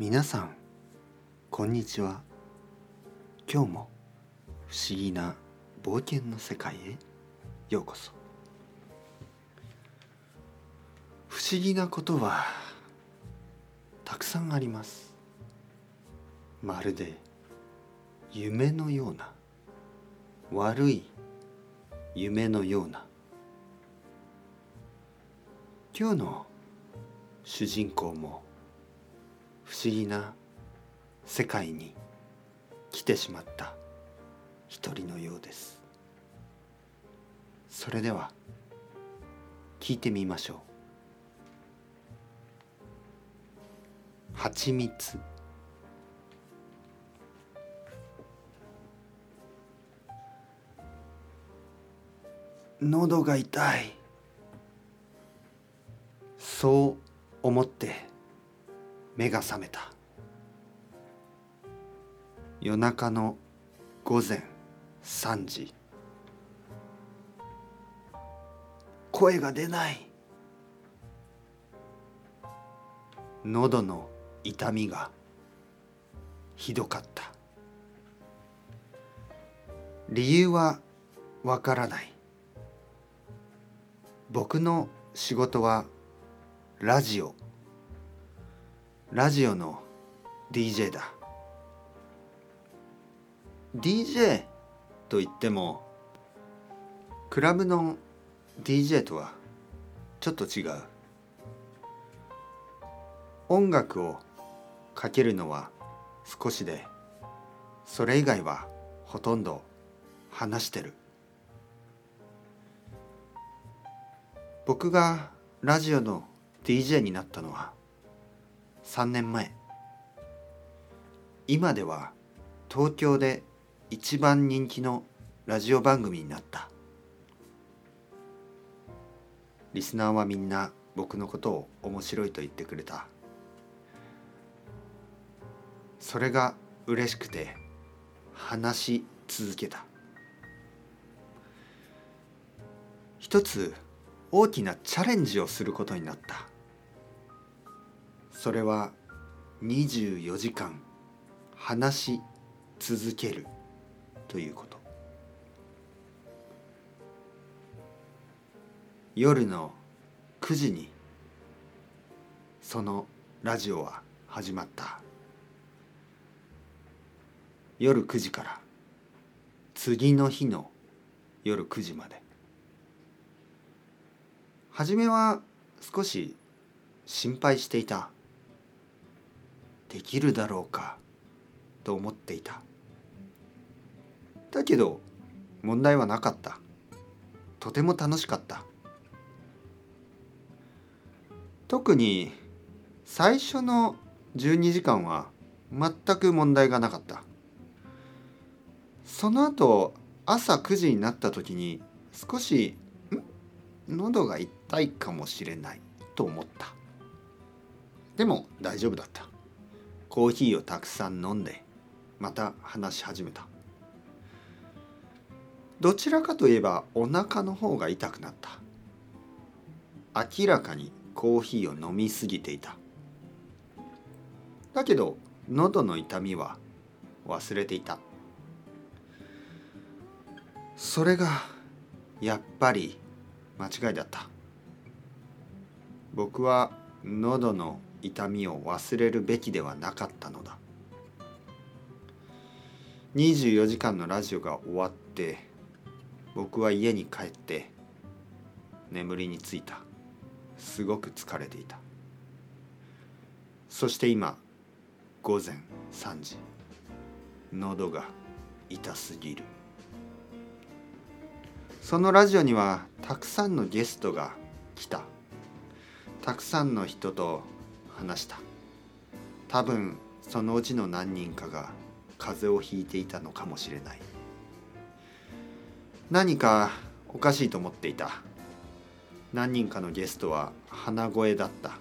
皆さんこんにちは。今日も不思議な冒険の世界へようこそ。不思議なことはたくさんあります。まるで夢のような悪い夢のような。今日の主人公も不思議な世界に来てしまった一人のようです。それでは聞いてみましょう。蜂蜜。喉が痛い。そう思って目が覚めた。夜中の午前3時。声が出ない。喉の痛みがひどかった。理由はわからない。僕の仕事はラジオ。ラジオの DJ だ。DJ と言ってもクラブの DJ とはちょっと違う。音楽をかけるのは少しでそれ以外はほとんど話してる。僕がラジオの DJ になったのは3年前。今では東京で一番人気のラジオ番組になった。リスナーはみんな僕のことを面白いと言ってくれた。それが嬉しくて話し続けた。一つ大きなチャレンジをすることになった。それは24時間話し続けるということ。夜の9時にそのラジオは始まった。夜9時から次の日の夜9時まで。初めは少し心配していた。できるだろうかと思っていた。だけど問題はなかった。とても楽しかった。特に最初の12時間は全く問題がなかった。その後朝9時になった時に少しん？喉が痛いかもしれないと思った。でも大丈夫だった。コーヒーをたくさん飲んでまた話し始めた。どちらかといえばお腹の方が痛くなった。明らかにコーヒーを飲みすぎていた。だけど喉の痛みは忘れていた。それがやっぱり間違いだった。僕は喉の痛みを忘れるべきではなかったのだ。24時間のラジオが終わって僕は家に帰って眠りについた。すごく疲れていた。そして今午前3時。喉が痛すぎる。そのラジオにはたくさんのゲストが来た。たくさんの人と話した。多分そのうちの何人かが風邪をひいていたのかもしれない。何かおかしいと思っていた。何人かのゲストは鼻声だった。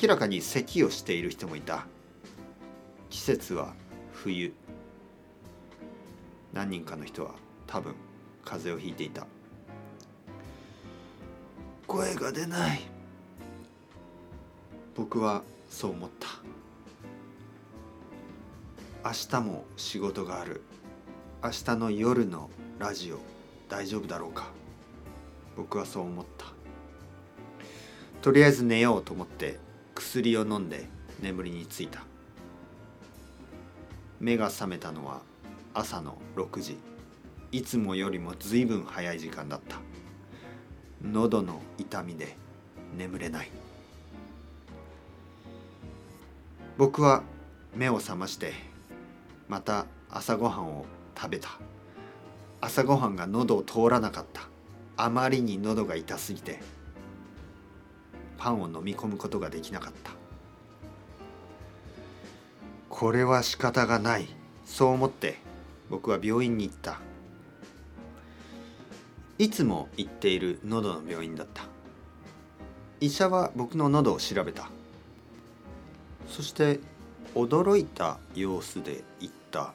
明らかに咳をしている人もいた。季節は冬。何人かの人は多分風邪をひいていた。声が出ない。僕はそう思った。明日も仕事がある。明日の夜のラジオ大丈夫だろうか。僕はそう思った。とりあえず寝ようと思って薬を飲んで眠りについた。目が覚めたのは朝の6時。いつもよりも随分早い時間だった。喉の痛みで眠れない。僕は目を覚ましてまた朝ごはんを食べた。朝ごはんが喉を通らなかった。あまりに喉が痛すぎてパンを飲み込むことができなかった。これは仕方がない。そう思って僕は病院に行った。いつも行っている喉の病院だった。医者は僕の喉を調べた。そして驚いた様子で言った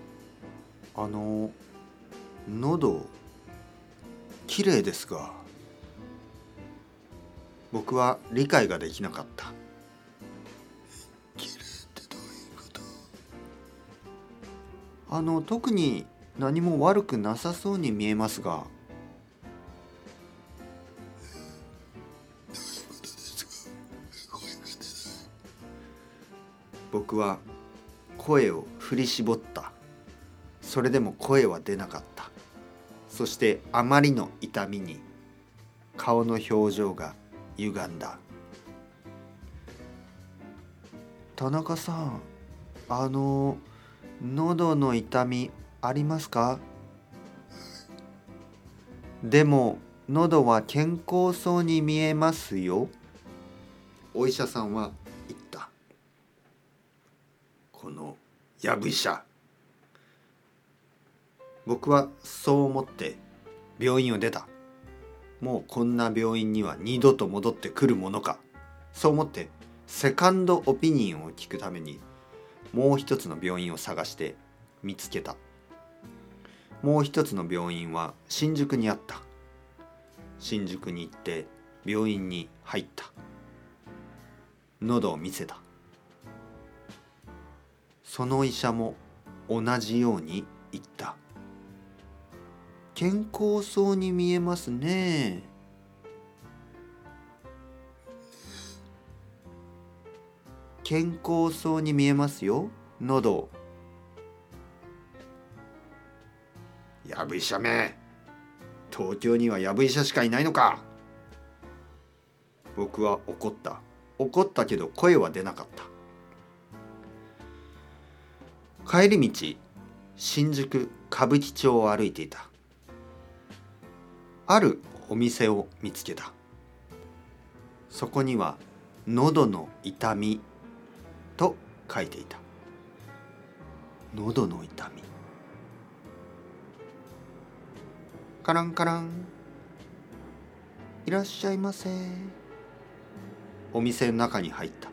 「あの喉きれいですが」僕は理解ができなかった。あの特に何も悪くなさそうに見えますが僕は声を振り絞った。それでも声は出なかった。そしてあまりの痛みに顔の表情が歪んだ。田中さんあの喉の痛みありますか？でも喉は健康そうに見えますよ。お医者さんはのやぶ医者。僕はそう思って病院を出た。もうこんな病院には二度と戻ってくるものか。そう思ってセカンドオピニオンを聞くためにもう一つの病院を探して見つけた。もう一つの病院は新宿にあった。新宿に行って病院に入った。喉を見せた。その医者も同じように言った。健康そうに見えますね。健康そうに見えますよ。喉。やぶ医者め。東京にはやぶ医者しかいないのか。僕は怒った。怒ったけど声は出なかった。帰り道新宿歌舞伎町を歩いていた。あるお店を見つけた。そこには「喉の痛み」と書いていた。喉の痛み。カランカラン。いらっしゃいませ。お店の中に入った。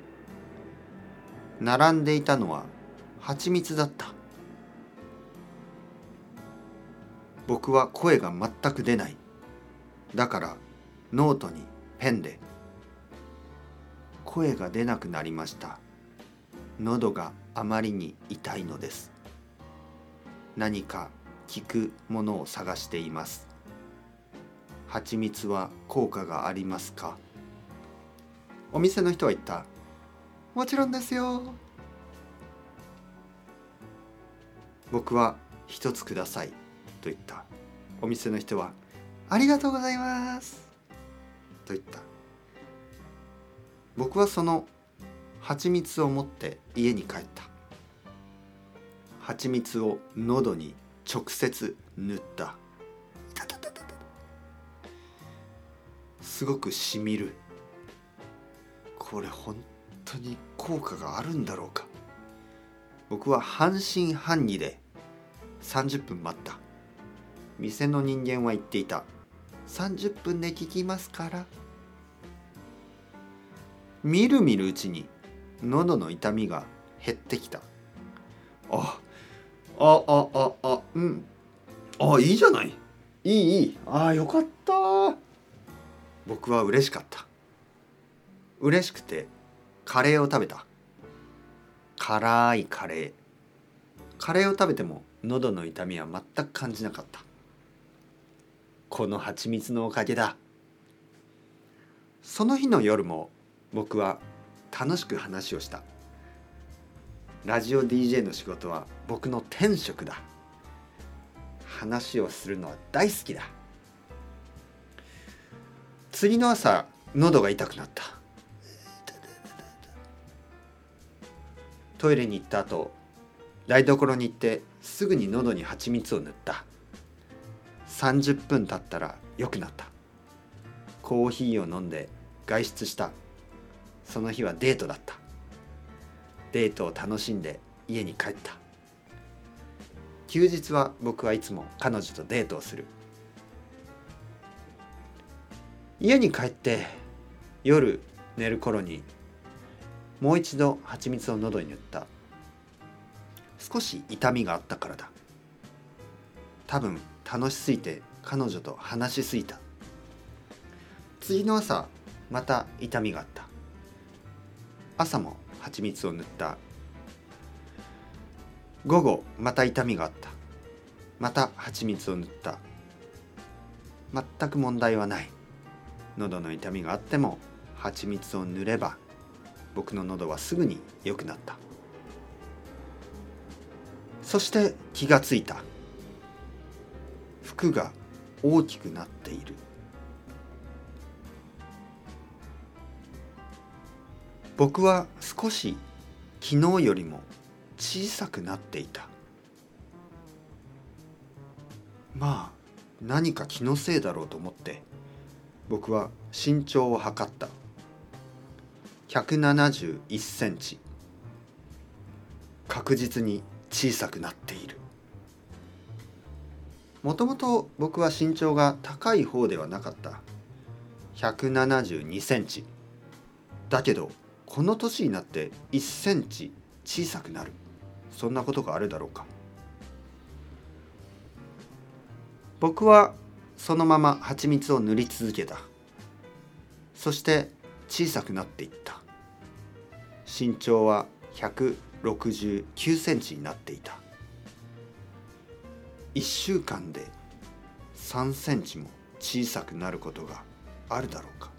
並んでいたのは蜂蜜だった。僕は声が全く出ない。だからノートにペンで「声が出なくなりました。喉があまりに痛いのです。何か効くものを探しています。蜂蜜は効果がありますか？お店の人は言った。もちろんですよ。僕は一つくださいと言った。お店の人はありがとうございます。と言った。僕はその蜂蜜を持って家に帰った。蜂蜜を喉に直接塗った。すごくしみる。これ本当に効果があるんだろうか。僕は半信半疑で30分待った。店の人間は言っていた。30分で聞きますから。みるみるうちに喉の痛みが減ってきた。あああああうん。あいいじゃない。いいいい。ああよかった。僕は嬉しかった。嬉しくてカレーを食べた。辛いカレー。カレーを食べても喉の痛みは全く感じなかった。この蜂蜜のおかげだ。その日の夜も僕は楽しく話をした。ラジオ DJ の仕事は僕の天職だ。話をするのは大好きだ。次の朝喉が痛くなった。トイレに行った後台所に行ってすぐに喉に蜂蜜を塗った。30分経ったら良くなった。コーヒーを飲んで外出した。その日はデートだった。デートを楽しんで家に帰った。休日は僕はいつも彼女とデートをする。家に帰って夜寝る頃にもう一度蜂蜜を喉に塗った。少し痛みがあったからだ。多分楽しすぎて彼女と話しすぎた。次の朝また痛みがあった。朝も蜂蜜を塗った。午後また痛みがあった。また蜂蜜を塗った。全く問題はない。喉の痛みがあっても蜂蜜を塗れば僕の喉はすぐに良くなった。そして気がついた。服が大きくなっている。僕は少し昨日よりも小さくなっていた。まあ何か気のせいだろうと思って僕は身長を測った。171センチ。確実に小さくなっている。もともと僕は身長が高い方ではなかった。172センチ。だけどこの年になって1センチ小さくなる。そんなことがあるだろうか。僕はそのまま蜂蜜を塗り続けた。そして小さくなっていった。身長は169センチになっていた。1週間で3センチも小さくなることがあるだろうか。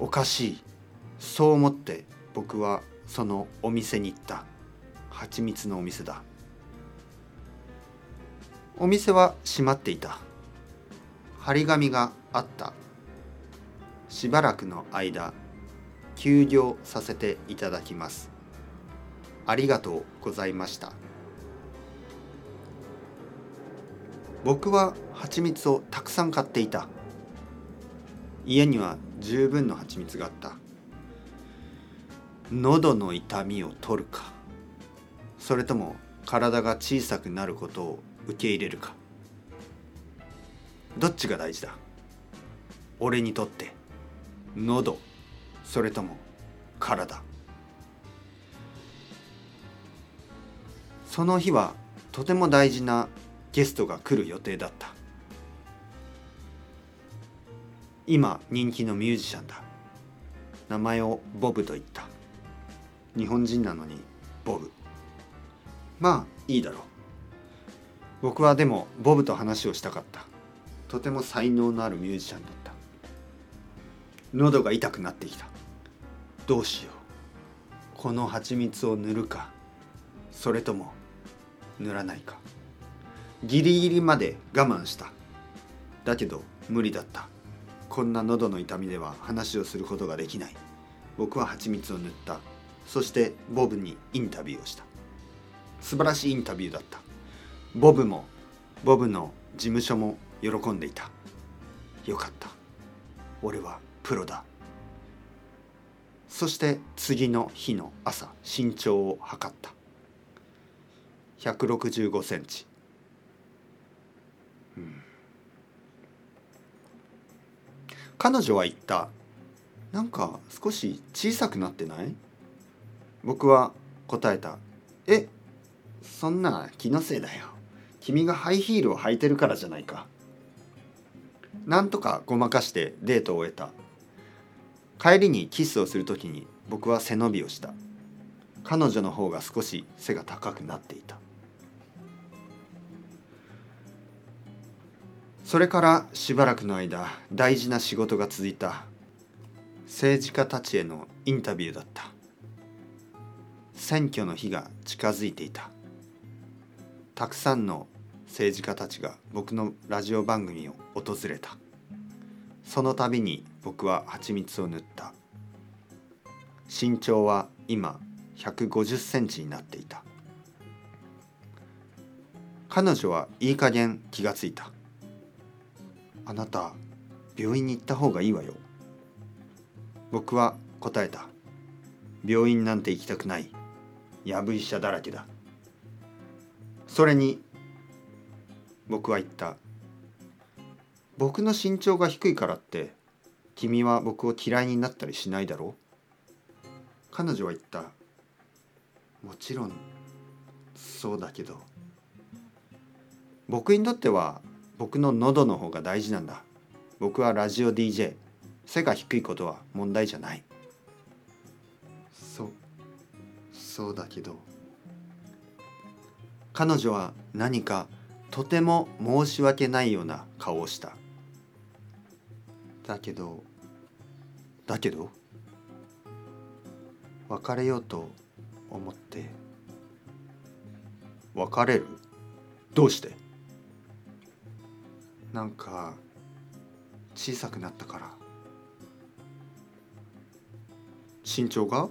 おかしい。そう思って僕はそのお店に行った。蜂蜜のお店だ。お店は閉まっていた。張り紙があった。しばらくの間休業させていただきます。ありがとうございました。僕は蜂蜜をたくさん買っていた。家には十分の蜂蜜があった。喉の痛みを取るかそれとも体が小さくなることを受け入れるか。どっちが大事だ？俺にとって。喉それとも体。その日はとても大事なゲストが来る予定だった。今人気のミュージシャンだ。名前をボブと言った。日本人なのにボブ。まあいいだろう。僕はでもボブと話をしたかった。とても才能のあるミュージシャンだ喉が痛くなってきた。どうしよう。この蜂蜜を塗るか。それとも塗らないか。ギリギリまで我慢した。だけど無理だった。こんな喉の痛みでは話をすることができない。僕は蜂蜜を塗った。そしてボブにインタビューをした。素晴らしいインタビューだった。ボブもボブの事務所も喜んでいた。よかった。俺はプロだ。そして次の日の朝身長を測った。165センチ、うん、彼女は言った。なんか少し小さくなってない？僕は答えた。えそんな気のせいだよ。君がハイヒールを履いてるからじゃないか。なんとかごまかしてデートを終えた。帰りにキスをする時に僕は背伸びをした。彼女の方が少し背が高くなっていた。それからしばらくの間大事な仕事が続いた。政治家たちへのインタビューだった。選挙の日が近づいていた。たくさんの政治家たちが僕のラジオ番組を訪れた。その度に僕は蜂蜜を塗った。身長は今150センチになっていた。彼女はいい加減気がついた。あなた病院に行った方がいいわよ。僕は答えた。病院なんて行きたくない。やぶ医者だらけだ。それに僕は言った。僕の身長が低いからって君は僕を嫌いになったりしないだろう？彼女は言った。もちろんそうだけど。僕にとっては僕の喉の方が大事なんだ。僕はラジオ DJ 背が低いことは問題じゃない。そう。そうだけど。彼女は何かとても申し訳ないような顔をした。だけどだけど別れようと思って別れる？どうして？なんか小さくなったから。身長が？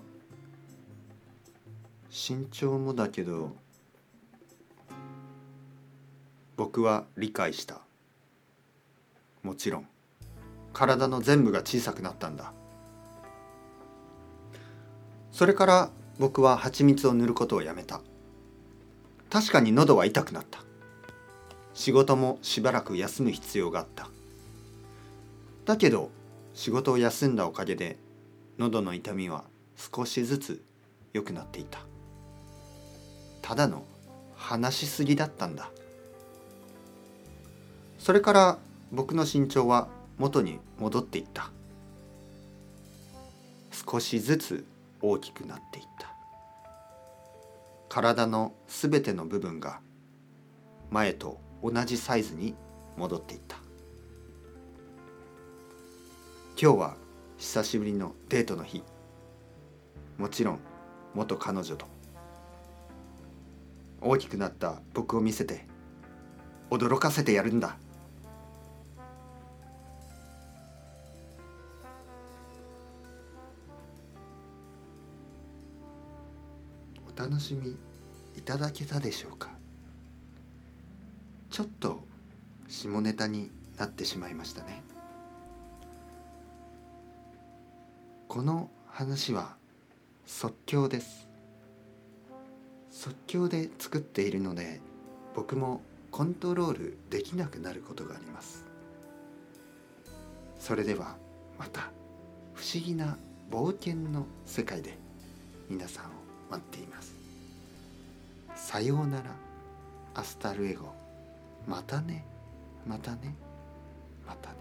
身長もだけど僕は理解した。もちろん。体の全部が小さくなったんだ。それから僕は蜂蜜を塗ることをやめた。確かに喉は痛くなった。仕事もしばらく休む必要があった。だけど仕事を休んだおかげで喉の痛みは少しずつ良くなっていた。ただの話しすぎだったんだ。それから僕の身長は元に戻っていった。少しずつ大きくなっていった。体のすべての部分が前と同じサイズに戻っていった。今日は久しぶりのデートの日。もちろん元彼女と大きくなった僕を見せて驚かせてやるんだ。楽しみいただけたでしょうか？ちょっと下ネタになってしまいましたね。この話は即興です。即興で作っているので僕もコントロールできなくなることがあります。それではまた不思議な冒険の世界で皆さんを待っています。さようなら。 Hasta luego。またね。またね。またね。